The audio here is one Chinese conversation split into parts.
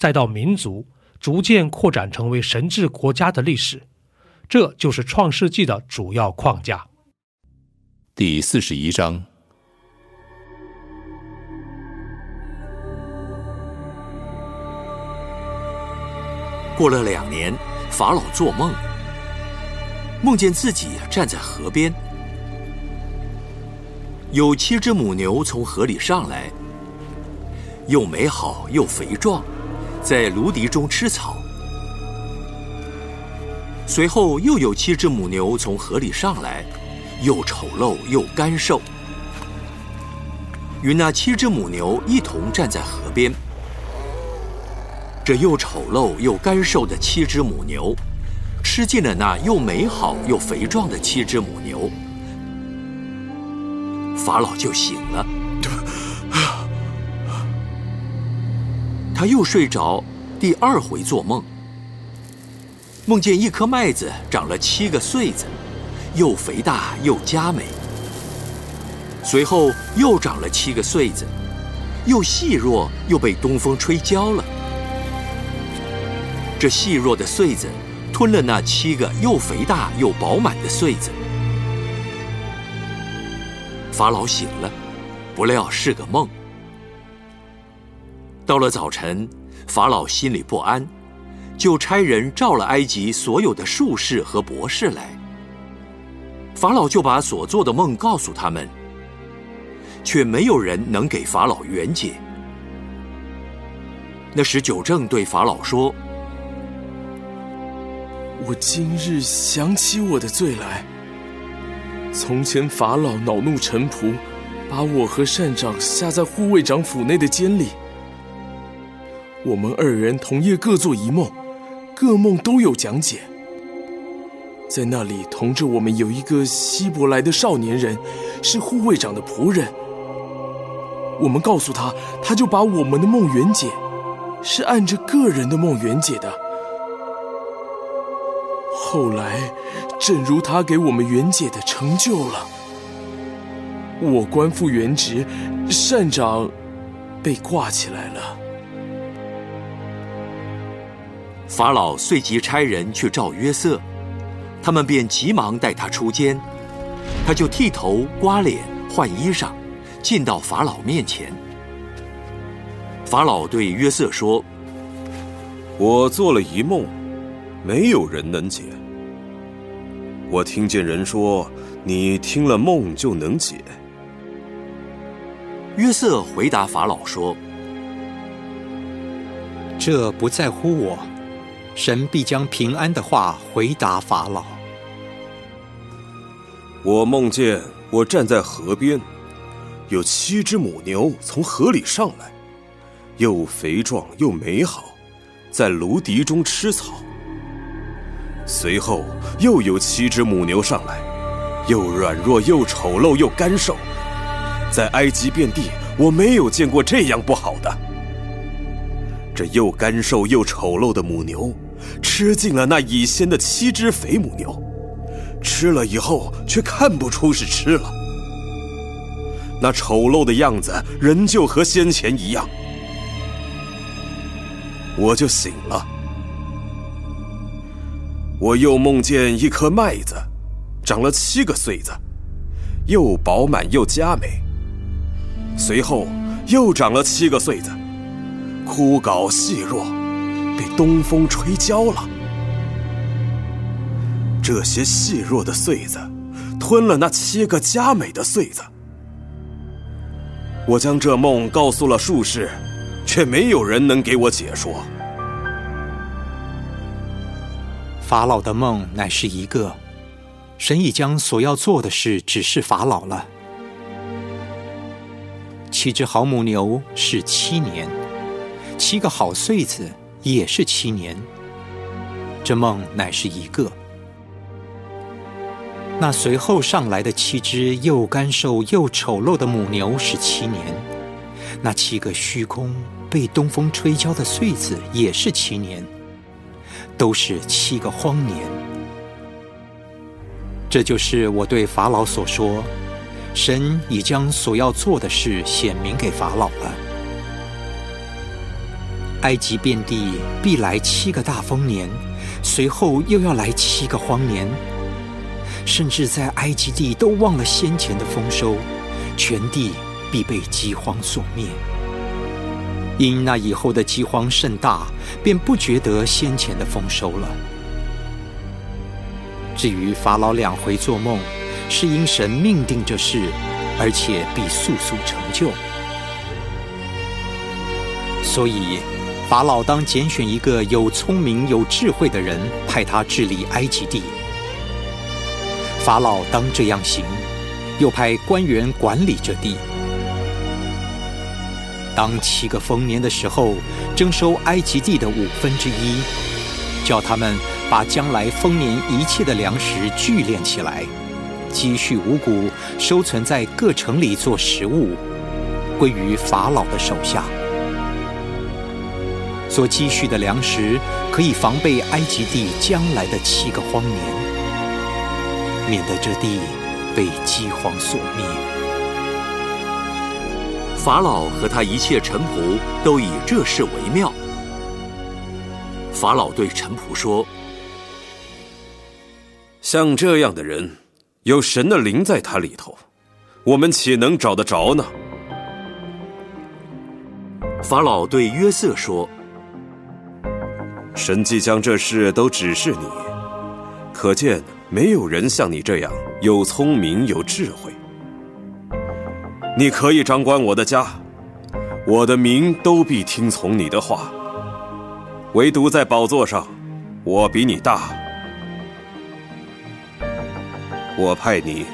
再到民族逐渐扩展成为神治国家的历史，这就是创世纪的主要框架。第四十一章。过了两年，法老做梦，梦见自己站在河边，有七只母牛从河里上来，又美好又肥壮。在芦荻中吃草，随后又有七只母牛从河里上来，又丑陋又干瘦。与那七只母牛一同站在河边，这又丑陋又干瘦的七只母牛，吃尽了那又美好又肥壮的七只母牛，法老就醒了。他又睡着，第二回做梦，梦见一颗麦子长了七个穗子，又肥大又佳美。随后又长了七个穗子，又细弱又被东风吹焦了。这细弱的穗子吞了那七个又肥大又饱满的穗子。法老醒了，不料是个梦。到了早晨，法老心里不安，就差人召了埃及所有的术士和博士来。法老就把所做的梦告诉他们，却没有人能给法老圆解。那时九正对法老说：“我今日想起我的罪来。从前法老恼怒臣仆，把我和善长下在护卫长府内的监里。”我们二人同夜各做一梦，各梦都有讲解。在那里同着我们有一个希伯来的少年人，是护卫长的仆人。我们告诉他，他就把我们的梦圆解，是按着个人的梦圆解的。后来，正如他给我们圆解的成就了，我官复原职，善长被挂起来了。法老随即差人去召约瑟，他们便急忙带他出监，他就剃头、刮脸、换衣裳，进到法老面前。法老对约瑟说：“我做了一梦，没有人能解。我听见人说，你听了梦就能解。”约瑟回答法老说：“这不在乎我。”神必将平安的话回答法老。我梦见我站在河边，有七只母牛从河里上来，又肥壮又美好，在芦荻中吃草。随后又有七只母牛上来，又软弱又丑陋又干瘦，在埃及遍地我没有见过这样不好的。这又干瘦又丑陋的母牛。吃尽了那已仙的七只肥母牛，吃了以后却看不出是吃了。那丑陋的样子仍旧和先前一样。我就醒了，我又梦见一颗麦子，长了七个穗子，又饱满又佳美。随后又长了七个穗子，枯槁细弱，被东风吹焦了。这些细弱的穗子，吞了那七个佳美的穗子。我将这梦告诉了术士，却没有人能给我解说。法老的梦乃是一个，神已将所要做的事指示法老了。七只好母牛是七年，七个好穗子也是七年。这梦乃是一个。那随后上来的七只又干瘦又丑陋的母牛是七年，那七个虚空被东风吹焦的穗子也是七年，都是七个荒年。这就是我对法老所说，神已将所要做的事显明给法老了。埃及遍地必来七个大丰年，随后又要来七个荒年。甚至在埃及地都忘了先前的丰收，全地必被饥荒所灭。因那以后的饥荒甚大，便不觉得先前的丰收了。至于法老两回做梦，是因神命定这事，而且必速速成就。所以法老当拣选一个有聪明有智慧的人，派他治理埃及地。法老当这样行，又派官员管理这地。当七个丰年的时候，征收埃及地的五分之一，叫他们把将来丰年一切的粮食聚敛起来，积蓄五谷，收存在各城里做食物，归于法老的手下。所积蓄的粮食，可以防备埃及地将来的七个荒年。免得这地被饥荒所灭。法老和他一切臣仆都以这事为妙。法老对臣仆说：“像这样的人，有神的灵在他里头，我们岂能找得着呢？”法老对约瑟说：“神既将这事都指示你，可见。”没有人像你这样有聪明有智慧。你可以掌管我的家，我的民都必听从你的话。唯独在宝座上，我比你大。我派你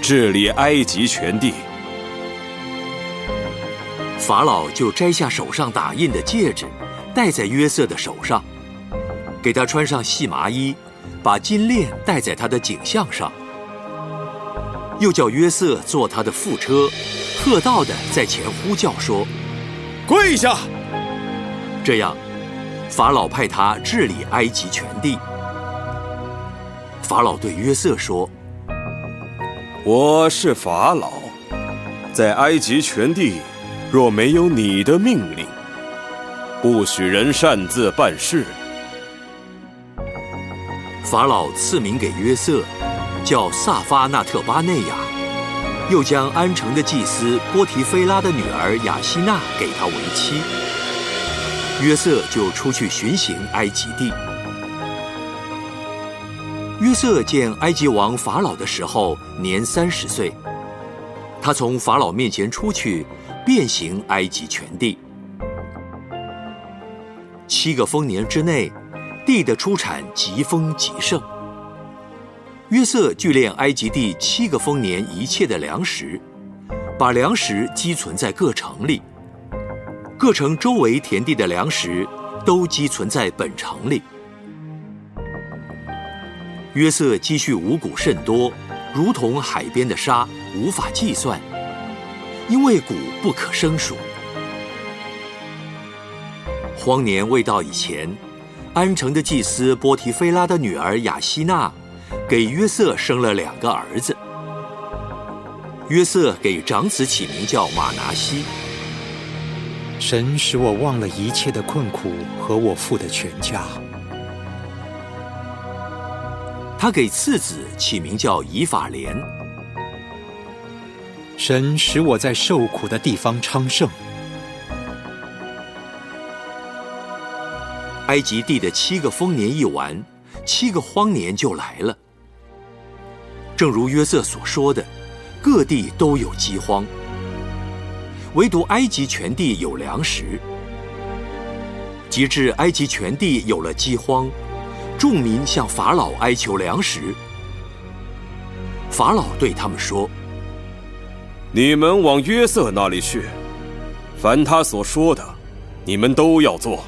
治理埃及全地。法老就摘下手上打印的戒指，戴在约瑟的手上，给他穿上细麻衣。把金链戴在他的颈项上，又叫约瑟坐他的副车，喝道的在前呼叫说：“跪下！”这样，法老派他治理埃及全地。法老对约瑟说：“我是法老，在埃及全地，若没有你的命令，不许人擅自办事。”法老赐名给约瑟，叫萨发纳特巴内亚，又将安城的祭司波提菲拉的女儿雅西娜给他为妻。约瑟就出去巡行埃及地。约瑟见埃及王法老的时候年三十岁，他从法老面前出去，遍行埃及全地。七个丰年之内。地的出产极丰极盛。约瑟聚敛埃及地七个丰年一切的粮食，把粮食积存在各城里。各城周围田地的粮食都积存在本城里。约瑟积蓄五谷甚多，如同海边的沙，无法计算，因为谷不可胜数。荒年未到以前。安城的祭司波提菲拉的女儿雅西娜，给约瑟生了两个儿子。约瑟给长子起名叫马拿西。神使我忘了一切的困苦和我父的全家。他给次子起名叫以法莲。神使我在受苦的地方昌盛。埃及地的七个丰年一完，七个荒年就来了。正如约瑟所说的，各地都有饥荒，唯独埃及全地有粮食。及至埃及全地有了饥荒，众民向法老哀求粮食。法老对他们说：“你们往约瑟那里去，凡他所说的，你们都要做。”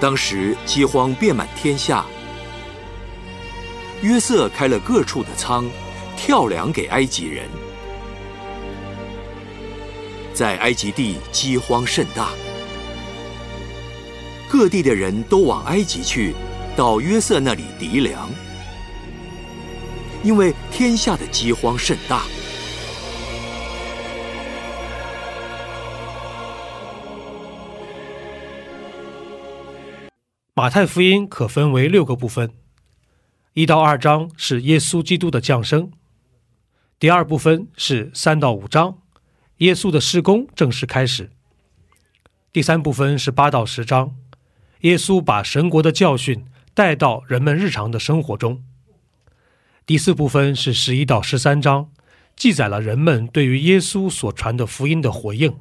当时饥荒遍满天下，约瑟开了各处的仓，跳粮给埃及人。在埃及地饥荒甚大，各地的人都往埃及去，到约瑟那里籴粮，因为天下的饥荒甚大。马太福音可分为六个部分，一到二章是耶稣基督的降生，第二部分是三到五章，耶稣的施工正式开始，第三部分是八到十章，耶稣把神国的教训带到人们日常的生活中，第四部分是十一到十三章，记载了人们对于耶稣所传的福音的回应，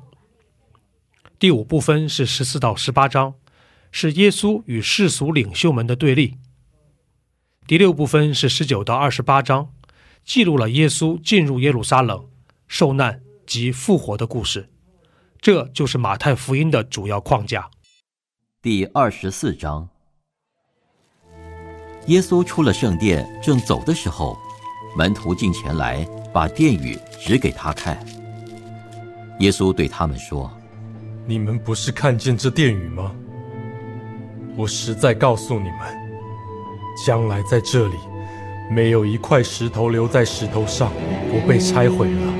第五部分是十四到十八章。是耶稣与世俗领袖们的对立。第六部分是十九到二十八章，记录了耶稣进入耶路撒冷、受难及复活的故事。这就是马太福音的主要框架。第二十四章，耶稣出了圣殿，正走的时候，门徒进前来，把殿宇指给他看。耶稣对他们说：“你们不是看见这殿宇吗？”我实在告诉你们，将来在这里，没有一块石头留在石头上不被拆毁了。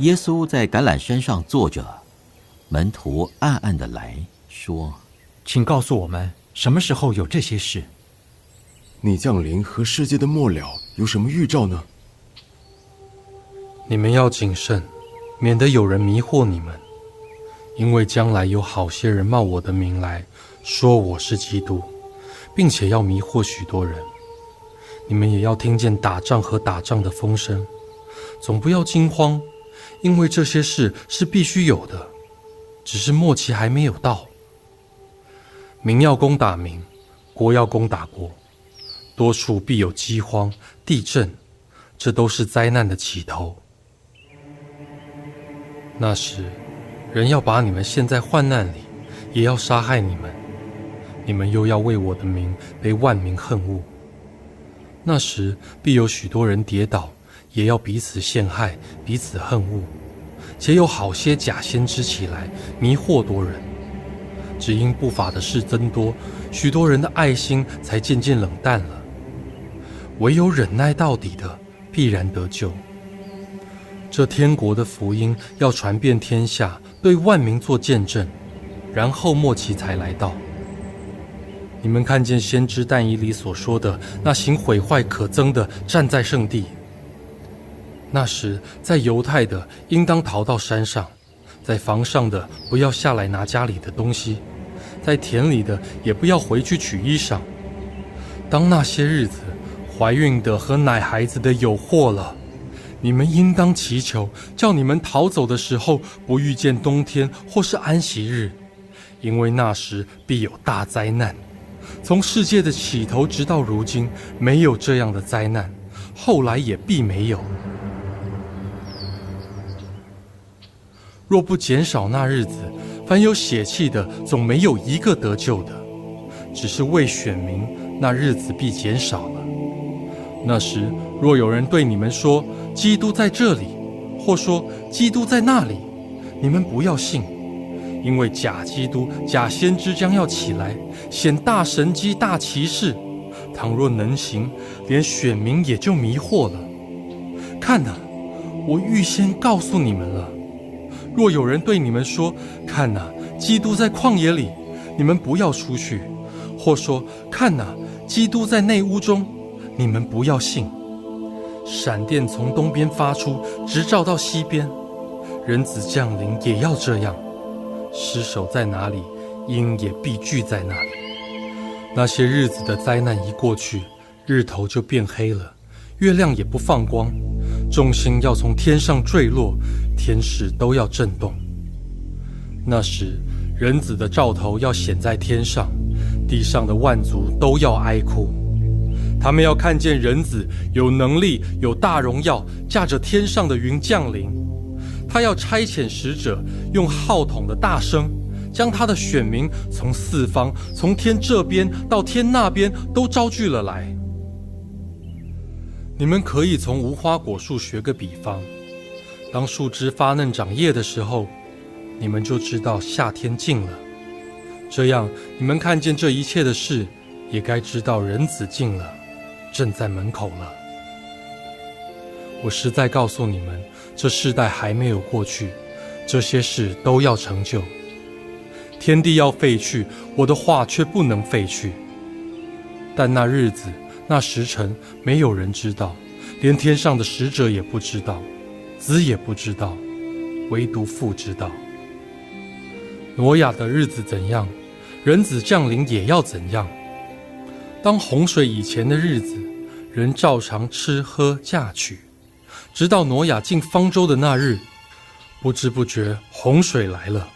耶稣在橄榄山上坐着，门徒暗暗的来说：“请告诉我们。”什么时候有这些事？你降临和世界的末了有什么预兆呢？你们要谨慎，免得有人迷惑你们，因为将来有好些人冒我的名来说我是基督，并且要迷惑许多人。你们也要听见打仗和打仗的风声，总不要惊慌，因为这些事是必须有的，只是末期还没有到。民要攻打民，国要攻打国，多处必有饥荒、地震，这都是灾难的起头。那时，人要把你们陷在患难里，也要杀害你们，你们又要为我的名被万民恨恶。那时必有许多人跌倒，也要彼此陷害，彼此恨恶，且有好些假先知起来，迷惑多人。只因不法的事增多，许多人的爱心才渐渐冷淡了。唯有忍耐到底的，必然得救。这天国的福音要传遍天下，对万民做见证，然后末期才来到。你们看见先知但以里所说的那行毁坏可憎的站在圣地。那时，在犹太的应当逃到山上。在房上的不要下来拿家里的东西，在田里的也不要回去取衣裳。当那些日子，怀孕的和奶孩子的有祸了，你们应当祈求，叫你们逃走的时候不遇见冬天或是安息日，因为那时必有大灾难。从世界的起头直到如今，没有这样的灾难，后来也必没有。若不减少那日子，凡有血气的，总没有一个得救的。只是为选民，那日子必减少了。那时，若有人对你们说基督在这里，或说基督在那里，你们不要信，因为假基督、假先知将要起来，显大神机、大骑士。倘若能行，连选民也就迷惑了。看哪，我预先告诉你们了。若有人对你们说：“看哪，基督在旷野里，你们不要出去；或说看哪，基督在内屋中，你们不要信。闪电从东边发出，直照到西边。人子降临也要这样。尸首在哪里，鹰也必聚在那里。那些日子的灾难一过去，日头就变黑了，月亮也不放光，众星要从天上坠落，天使都要震动。那时，人子的兆头要显在天上，地上的万族都要哀哭。他们要看见人子有能力、有大荣耀，驾着天上的云降临。他要差遣使者，用号筒的大声，将他的选民从四方、从天这边到天那边都招聚了来。你们可以从无花果树学个比方：当树枝发嫩长叶的时候，你们就知道夏天近了。这样，你们看见这一切的事，也该知道人子近了。正在门口了。我实在告诉你们，这世代还没有过去，这些事都要成就。天地要废去，我的话却不能废去。但那日子、那时辰，没有人知道，连天上的使者也不知道，子也不知道，唯独父知道。挪亚的日子怎样，人子降临也要怎样。当洪水以前的日子，人照常吃喝嫁娶，直到挪亚进方舟的那日，不知不觉洪水来了，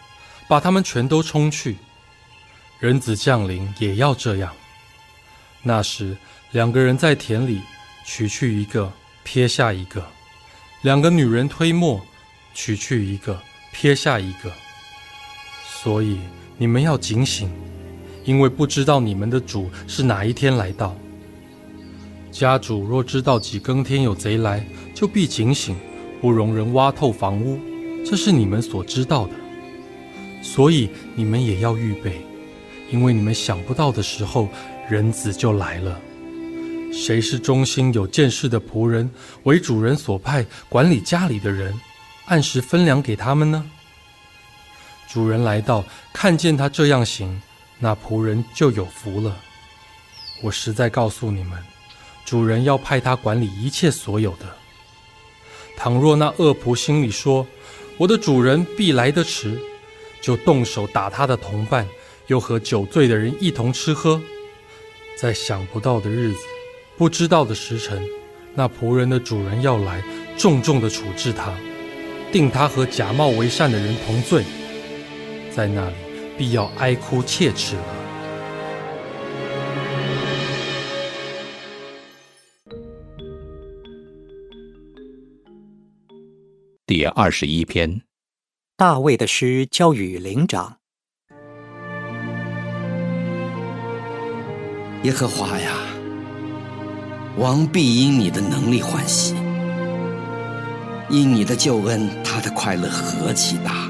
把他们全都冲去。人子降临也要这样。那时，两个人在田里，取去一个，撇下一个；两个女人推磨，取去一个，撇下一个。所以你们要警醒。因为不知道你们的主是哪一天来到。家主若知道几更天有贼来，就必警醒，不容人挖透房屋。这是你们所知道的。所以你们也要预备，因为你们想不到的时候，人子就来了。谁是忠心有见识的仆人，为主人所派管理家里的人，按时分粮给他们呢？主人来到，看见他这样行。那仆人就有福了。我实在告诉你们，主人要派他管理一切所有的。倘若那恶仆心里说：“我的主人必来得迟”，就动手打他的同伴，又和酒醉的人一同吃喝，在想不到的日子、不知道的时辰，那仆人的主人要来，重重的处置他，定他和假冒为善的人同罪，在那里。必要哀哭切齿了。第二十一篇，大卫的诗交与灵长。耶和华呀，王必因你的能力欢喜，因你的救恩，他的快乐何其大。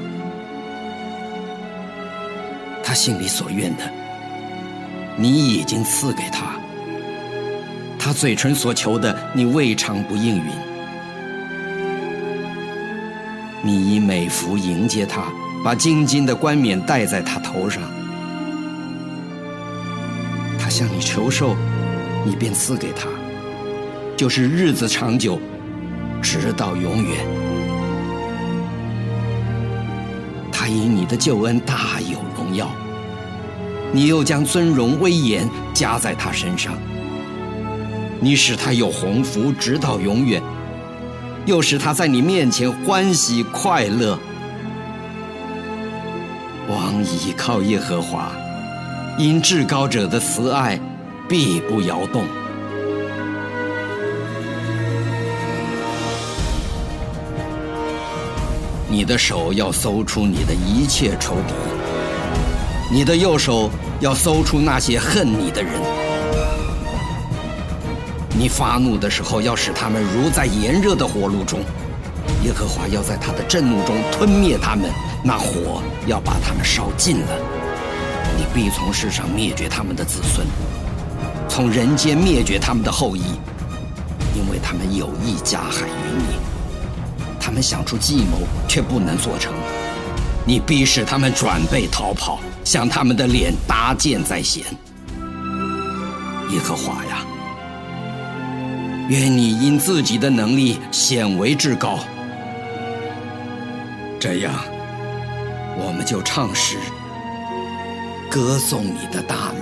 他心里所愿的，你已经赐给他；他嘴唇所求的，你未尝不应允。你以美服迎接他，把金金的冠冕戴在他头上。他向你求寿，你便赐给他，就是日子长久，直到永远。他以你的救恩大有荣耀。你又将尊荣威严加在他身上，你使他有鸿福直到永远，又使他在你面前欢喜快乐。王倚靠耶和华，因至高者的慈爱必不摇动。你的手要搜出你的一切仇敌。你的右手要搜出那些恨你的人，你发怒的时候要使他们如在炎热的火炉中，耶和华要在他的震怒中吞灭他们，那火要把他们烧尽了。你必从世上灭绝他们的子孙，从人间灭绝他们的后裔，因为他们有意加害于你，他们想出计谋却不能做成，你逼使他们转背逃跑。向他们的脸搭箭在先。耶和华呀，愿你因自己的能力显为至高，这样我们就唱诗，歌颂你的大能。